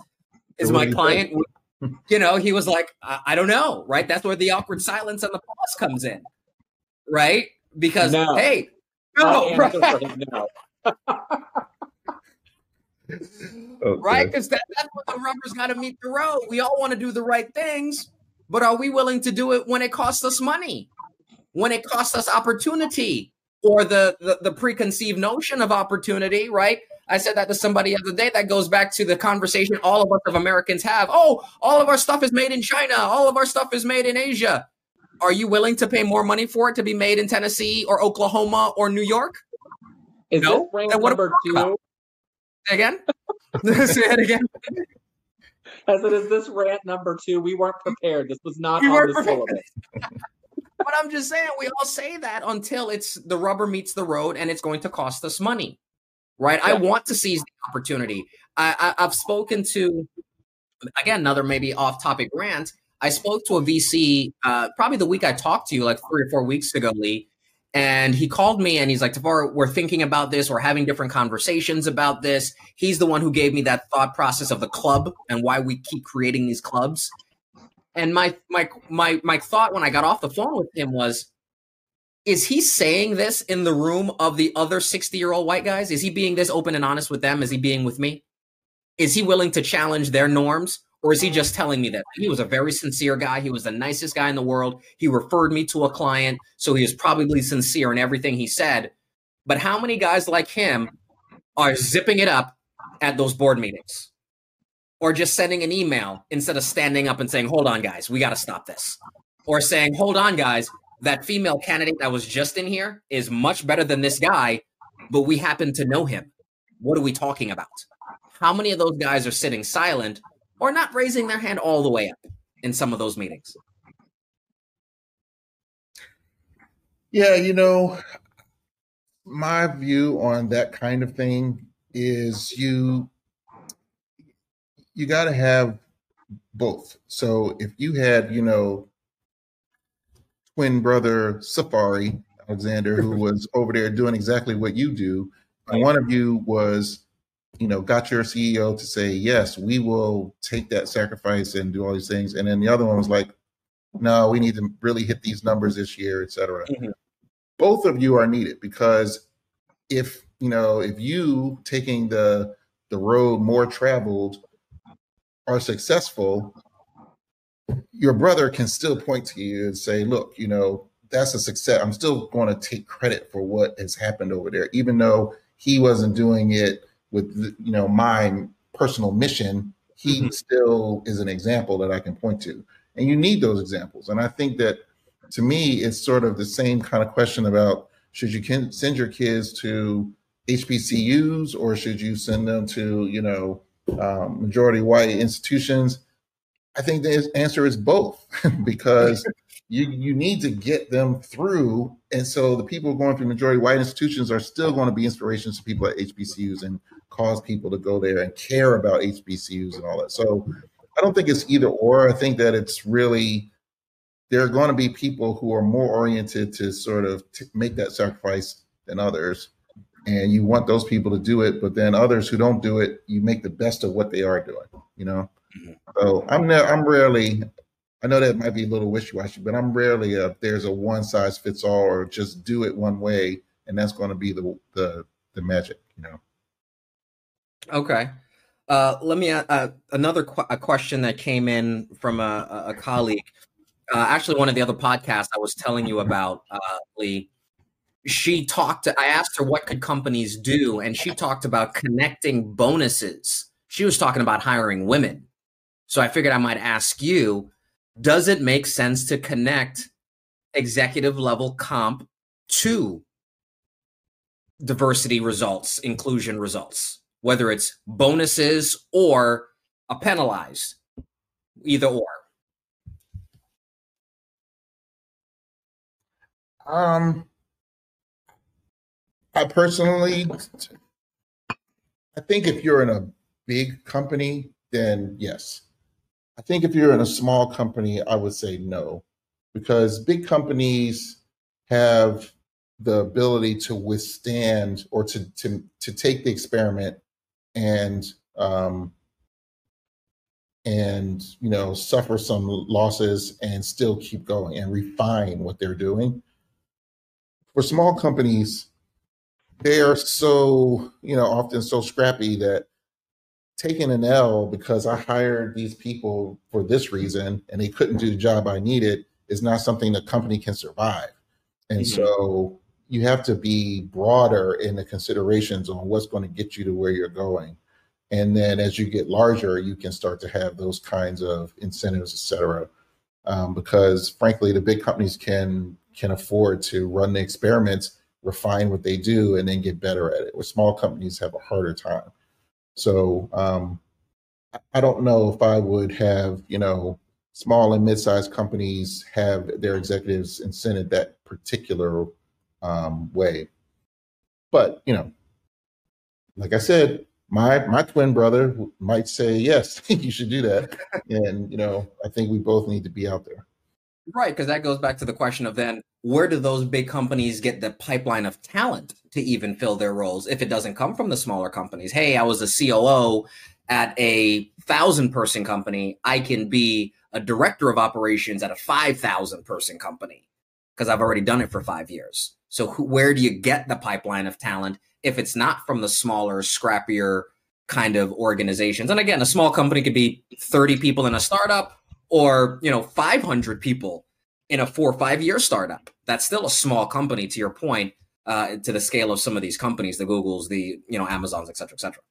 Is my client, you know, he was like, I, I don't know, right? That's where the awkward silence and the pause comes in right? Because no. hey, no, right? no. okay. right? Because that, that's what the rubber's got to meet the road. We all want to do the right things, but are we willing to do it when it costs us money, when it costs us opportunity, or the, the, the preconceived notion of opportunity? Right? I said that to somebody the other day. That goes back to the conversation all of us of Americans have. Oh, all of our stuff is made in China. All of our stuff is made in Asia. Are you willing to pay more money for it to be made in Tennessee or Oklahoma or New York? Is no? this brand number two? again? Say it again. I said, is this rant number two? We weren't prepared. This was not we on the syllabus. but I'm just saying, we all say that until it's the rubber meets the road and it's going to cost us money, right? Yeah. I want to seize the opportunity. I, I, I've spoken to, again, another maybe off topic rant. I spoke to a VC uh, probably the week I talked to you, like three or four weeks ago, Lee, and he called me and he's like, Tafar, we're thinking about this. We're having different conversations about this. He's the one who gave me that thought process of the club and why we keep creating these clubs. And my my my my thought when I got off the phone with him was, is he saying this in the room of the other 60 year old white guys? Is he being this open and honest with them? Is he being with me? Is he willing to challenge their norms? Or is he just telling me that he was a very sincere guy? He was the nicest guy in the world. He referred me to a client, so he was probably sincere in everything he said. But how many guys like him are zipping it up at those board meetings? Or just sending an email instead of standing up and saying, hold on, guys, we got to stop this. Or saying, hold on, guys, that female candidate that was just in here is much better than this guy, but we happen to know him. What are we talking about? How many of those guys are sitting silent or not raising their hand all the way up in some of those meetings. Yeah, you know, my view on that kind of thing is you you got to have both. So if you had, you know, twin brother Safari Alexander who was over there doing exactly what you do, and one of you was you know, got your CEO to say, yes, we will take that sacrifice and do all these things. And then the other one was like, no, we need to really hit these numbers this year, et cetera. Mm-hmm. Both of you are needed because if, you know, if you taking the the road more traveled are successful, your brother can still point to you and say, look, you know, that's a success. I'm still going to take credit for what has happened over there, even though he wasn't doing it with you know my personal mission, he mm-hmm. still is an example that I can point to. And you need those examples. And I think that to me, it's sort of the same kind of question about should you send your kids to HBCUs or should you send them to you know um, majority white institutions? I think the answer is both because you you need to get them through. And so the people going through majority white institutions are still going to be inspirations to people at HBCUs and cause people to go there and care about HBCUs and all that. So I don't think it's either or. I think that it's really there are going to be people who are more oriented to sort of t- make that sacrifice than others. And you want those people to do it, but then others who don't do it, you make the best of what they are doing, you know? Mm-hmm. So I'm ne- I'm rarely I know that might be a little wishy-washy, but I'm rarely a there's a one size fits all or just do it one way and that's going to be the the the magic, you know. Okay. Uh, let me uh, another qu- a question that came in from a, a colleague. Uh, actually, one of the other podcasts I was telling you about, uh, Lee. She talked. To, I asked her what could companies do, and she talked about connecting bonuses. She was talking about hiring women. So I figured I might ask you: Does it make sense to connect executive level comp to diversity results, inclusion results? whether it's bonuses or a penalized, either or? Um, I personally, I think if you're in a big company, then yes. I think if you're in a small company, I would say no, because big companies have the ability to withstand or to to to take the experiment and um, and you know suffer some losses and still keep going and refine what they're doing. For small companies, they are so you know often so scrappy that taking an L because I hired these people for this reason and they couldn't do the job I needed is not something the company can survive. And mm-hmm. so you have to be broader in the considerations on what's going to get you to where you're going. And then as you get larger, you can start to have those kinds of incentives, et cetera. Um, because frankly, the big companies can can afford to run the experiments, refine what they do, and then get better at it. Where small companies have a harder time. So um, I don't know if I would have, you know, small and mid-sized companies have their executives incented that particular um, way. But you know, like I said, my my twin brother might say yes, you should do that, and you know, I think we both need to be out there. Right, because that goes back to the question of then where do those big companies get the pipeline of talent to even fill their roles if it doesn't come from the smaller companies? Hey, I was a COO at a thousand person company. I can be a director of operations at a 5,000 person company because I've already done it for five years. So, who, where do you get the pipeline of talent if it's not from the smaller, scrappier kind of organizations? And again, a small company could be 30 people in a startup or you know 500 people in a four or five year startup. That's still a small company to your point uh, to the scale of some of these companies the googles the you know amazons et cetera et cetera.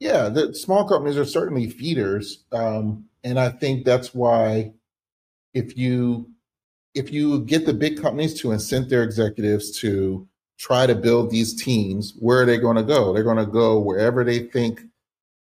Yeah the small companies are certainly feeders um, and i think that's why if you if you get the big companies to incent their executives to try to build these teams where are they going to go? They're going to go wherever they think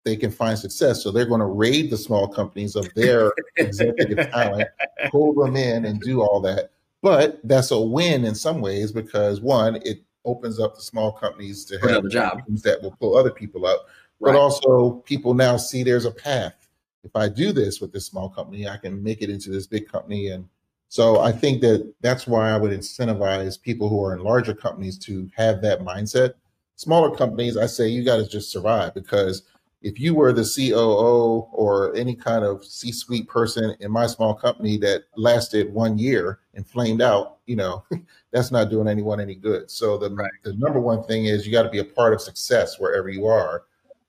they can find success. So they're going to raid the small companies of their executive talent, pull them in, and do all that. But that's a win in some ways because one, it opens up the small companies to have a job that will pull other people up. Right. But also, people now see there's a path. If I do this with this small company, I can make it into this big company. And so I think that that's why I would incentivize people who are in larger companies to have that mindset. Smaller companies, I say you got to just survive because if you were the COO or any kind of C-suite person in my small company that lasted one year and flamed out, you know, that's not doing anyone any good. So the right. the number one thing is you got to be a part of success wherever you are,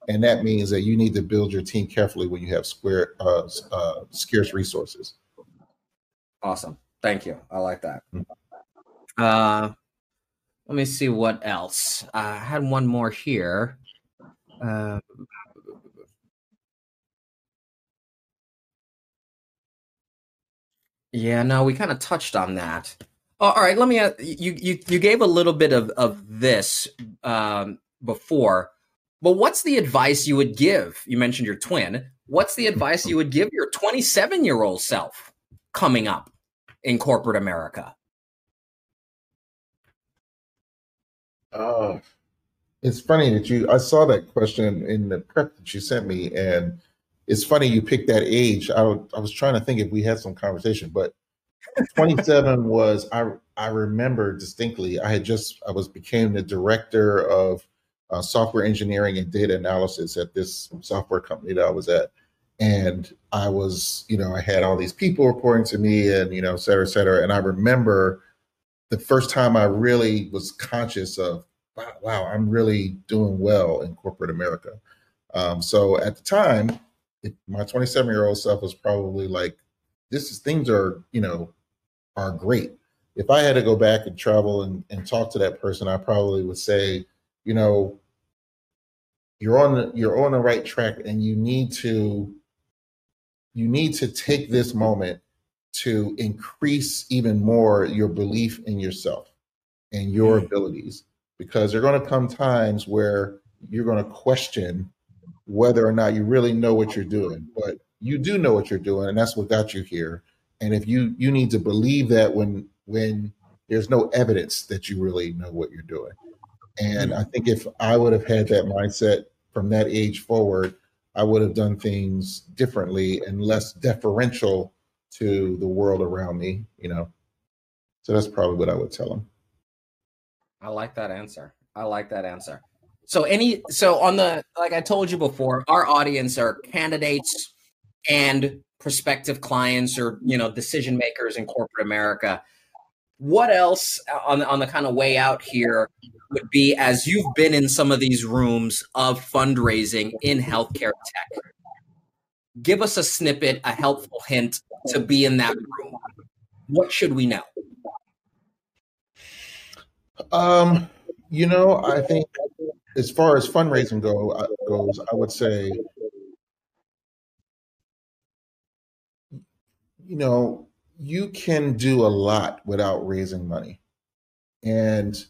and that means that you need to build your team carefully when you have square uh, uh, scarce resources. Awesome, thank you. I like that. Mm-hmm. Uh, let me see what else. I had one more here. Uh, Yeah, no, we kind of touched on that. Oh, all right, let me. Uh, you you you gave a little bit of of this um, before, but what's the advice you would give? You mentioned your twin. What's the advice you would give your 27 year old self coming up in corporate America? Oh, it's funny that you. I saw that question in the prep that you sent me, and it's funny you picked that age. I, I was trying to think if we had some conversation, but 27 was I I remember distinctly. I had just I was became the director of uh, software engineering and data analysis at this software company that I was at, and I was you know I had all these people reporting to me and you know et cetera et cetera. And I remember the first time I really was conscious of wow, wow I'm really doing well in corporate America. Um, so at the time it, my 27 year old self was probably like, this is things are, you know, are great. If I had to go back and travel and, and talk to that person, I probably would say, you know, you're on the, you're on the right track and you need to you need to take this moment to increase even more your belief in yourself and your mm. abilities because there are going to come times where you're going to question whether or not you really know what you're doing. But you do know what you're doing, and that's what got you here. And if you you need to believe that when when there's no evidence that you really know what you're doing. And I think if I would have had that mindset from that age forward, I would have done things differently and less deferential to the world around me, you know. So that's probably what I would tell them. I like that answer. I like that answer. So any so on the like I told you before, our audience are candidates and prospective clients or you know decision makers in corporate America. what else on on the kind of way out here would be as you've been in some of these rooms of fundraising in healthcare tech? Give us a snippet, a helpful hint to be in that room. What should we know? Um, you know, I think as far as fundraising go uh, goes, I would say, you know, you can do a lot without raising money, and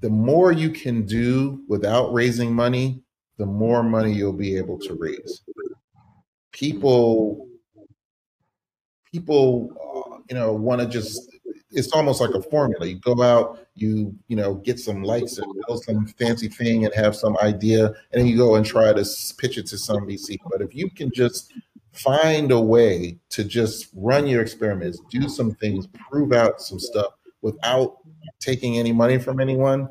the more you can do without raising money, the more money you'll be able to raise. People, people, uh, you know, want to just it's almost like a formula. You go out, you you know, get some lights and build some fancy thing and have some idea, and then you go and try to pitch it to some VC. But if you can just find a way to just run your experiments, do some things, prove out some stuff without taking any money from anyone,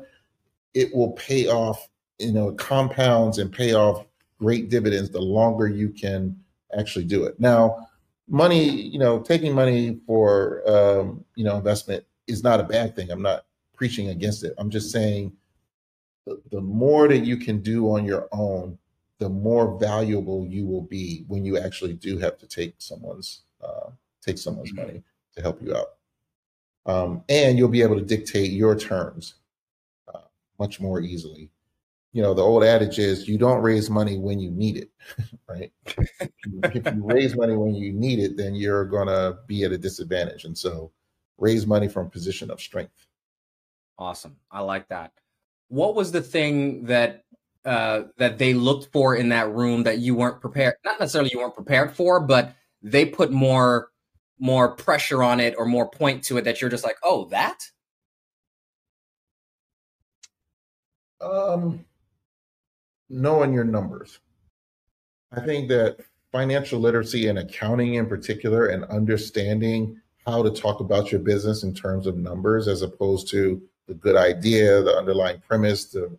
it will pay off. You know, compounds and pay off great dividends the longer you can actually do it. Now, money, you know, taking money for um, you know investment is not a bad thing. I'm not preaching against it. I'm just saying the, the more that you can do on your own, the more valuable you will be when you actually do have to take someone's uh, take someone's mm-hmm. money to help you out. Um, and you'll be able to dictate your terms uh, much more easily you know the old adage is you don't raise money when you need it right? If you raise money when you need it then you're going to be at a disadvantage. And so raise money from a position of strength. Awesome. I like that. What was the thing that uh, that they looked for in that room that you weren't prepared not necessarily you weren't prepared for but they put more more pressure on it or more point to it that you're just like oh that? Um knowing your numbers. I think that financial literacy and accounting in particular, and understanding how to talk about your business in terms of numbers as opposed to the good idea, the underlying premise, the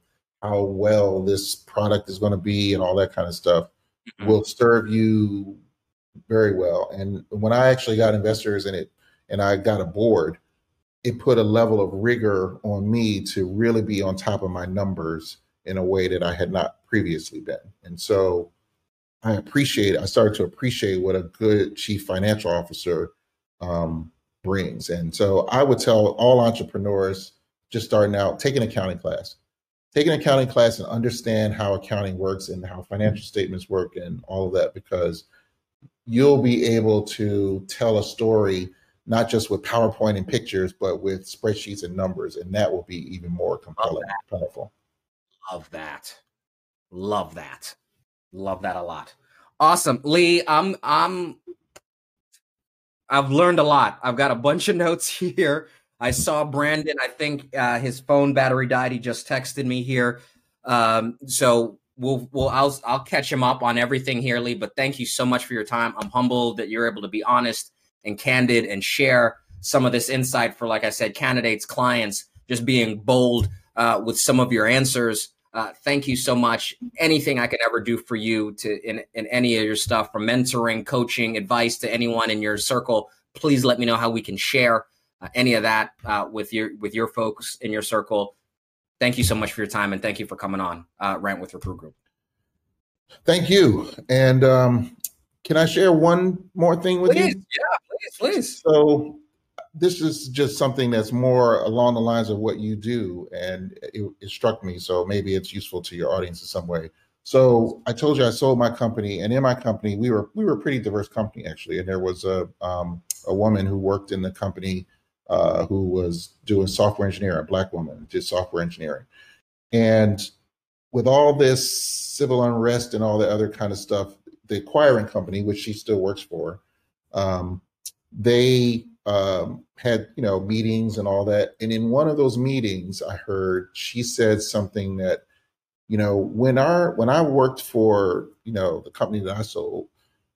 how well this product is going to be, and all that kind of stuff mm-hmm. will serve you very well. And when I actually got investors in it and I got a board, it put a level of rigor on me to really be on top of my numbers in a way that I had not previously been. And so I appreciate, I started to appreciate what a good chief financial officer um, brings. And so I would tell all entrepreneurs just starting out, take an accounting class. Take an accounting class and understand how accounting works and how financial statements work and all of that, because you'll be able to tell a story not just with PowerPoint and pictures, but with spreadsheets and numbers, and that will be even more compelling, powerful. Love that. Love that. Love that a lot. Awesome. Lee, I'm I'm I've learned a lot. I've got a bunch of notes here. I saw Brandon. I think uh, his phone battery died. He just texted me here. Um, so we'll we'll I'll I'll catch him up on everything here, Lee. But thank you so much for your time. I'm humbled that you're able to be honest and candid and share some of this insight for, like I said, candidates, clients, just being bold uh, with some of your answers. Uh, thank you so much. Anything I could ever do for you to in, in any of your stuff, from mentoring, coaching, advice to anyone in your circle, please let me know how we can share uh, any of that uh, with your with your folks in your circle. Thank you so much for your time and thank you for coming on uh, Rant with Recruit Group. Thank you. And um, can I share one more thing with please, you? Yeah, please, please. So this is just something that's more along the lines of what you do, and it, it, struck me. So maybe it's useful to your audience in some way. So I told you I sold my company, and in my company, we were we were a pretty diverse company actually, and there was a um, a woman who worked in the company uh, who was doing software engineering, a black woman did software engineering, and with all this civil unrest and all the other kind of stuff, the acquiring company, which she still works for, um, they um, had you know meetings and all that. And in one of those meetings, I heard she said something that you know when our when I worked for you know the company that I sold,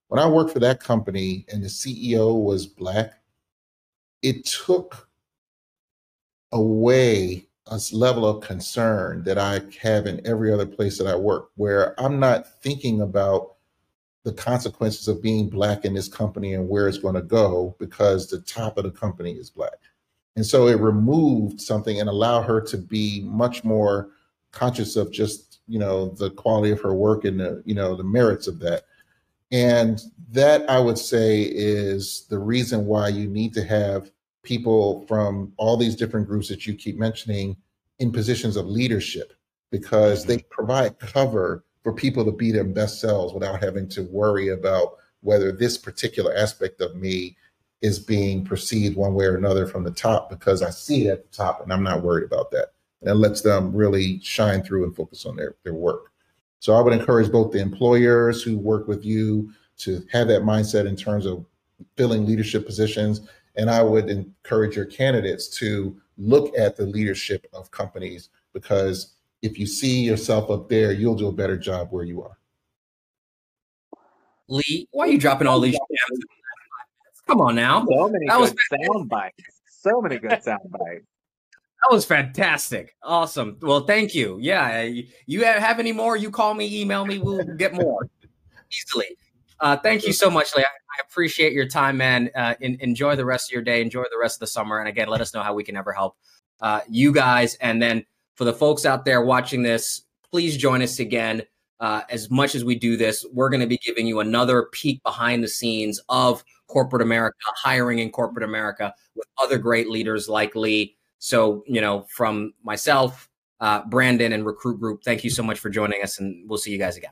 when I worked for that company and the CEO was black, it took away a level of concern that I have in every other place that I work, where I'm not thinking about the consequences of being black in this company and where it's going to go because the top of the company is black. And so it removed something and allowed her to be much more conscious of just, you know, the quality of her work and the, you know, the merits of that. And that I would say is the reason why you need to have people from all these different groups that you keep mentioning in positions of leadership because mm-hmm. they provide cover for people to be their best selves without having to worry about whether this particular aspect of me is being perceived one way or another from the top because I see it at the top and I'm not worried about that. And it lets them really shine through and focus on their, their work. So I would encourage both the employers who work with you to have that mindset in terms of filling leadership positions. And I would encourage your candidates to look at the leadership of companies because if you see yourself up there, you'll do a better job where you are. Lee, why are you dropping all these gems? Come on now. So many that good sound bites. So many good sound bites. That was fantastic. Awesome. Well, thank you. Yeah. You have any more? You call me, email me. We'll get more easily. Uh, thank you so much, Lee. I, I appreciate your time, man. Uh, in, enjoy the rest of your day. Enjoy the rest of the summer. And again, let us know how we can ever help uh, you guys. And then for the folks out there watching this, please join us again. Uh, as much as we do this, we're going to be giving you another peek behind the scenes of corporate America, hiring in corporate America with other great leaders like Lee. So, you know, from myself, uh, Brandon, and Recruit Group, thank you so much for joining us, and we'll see you guys again.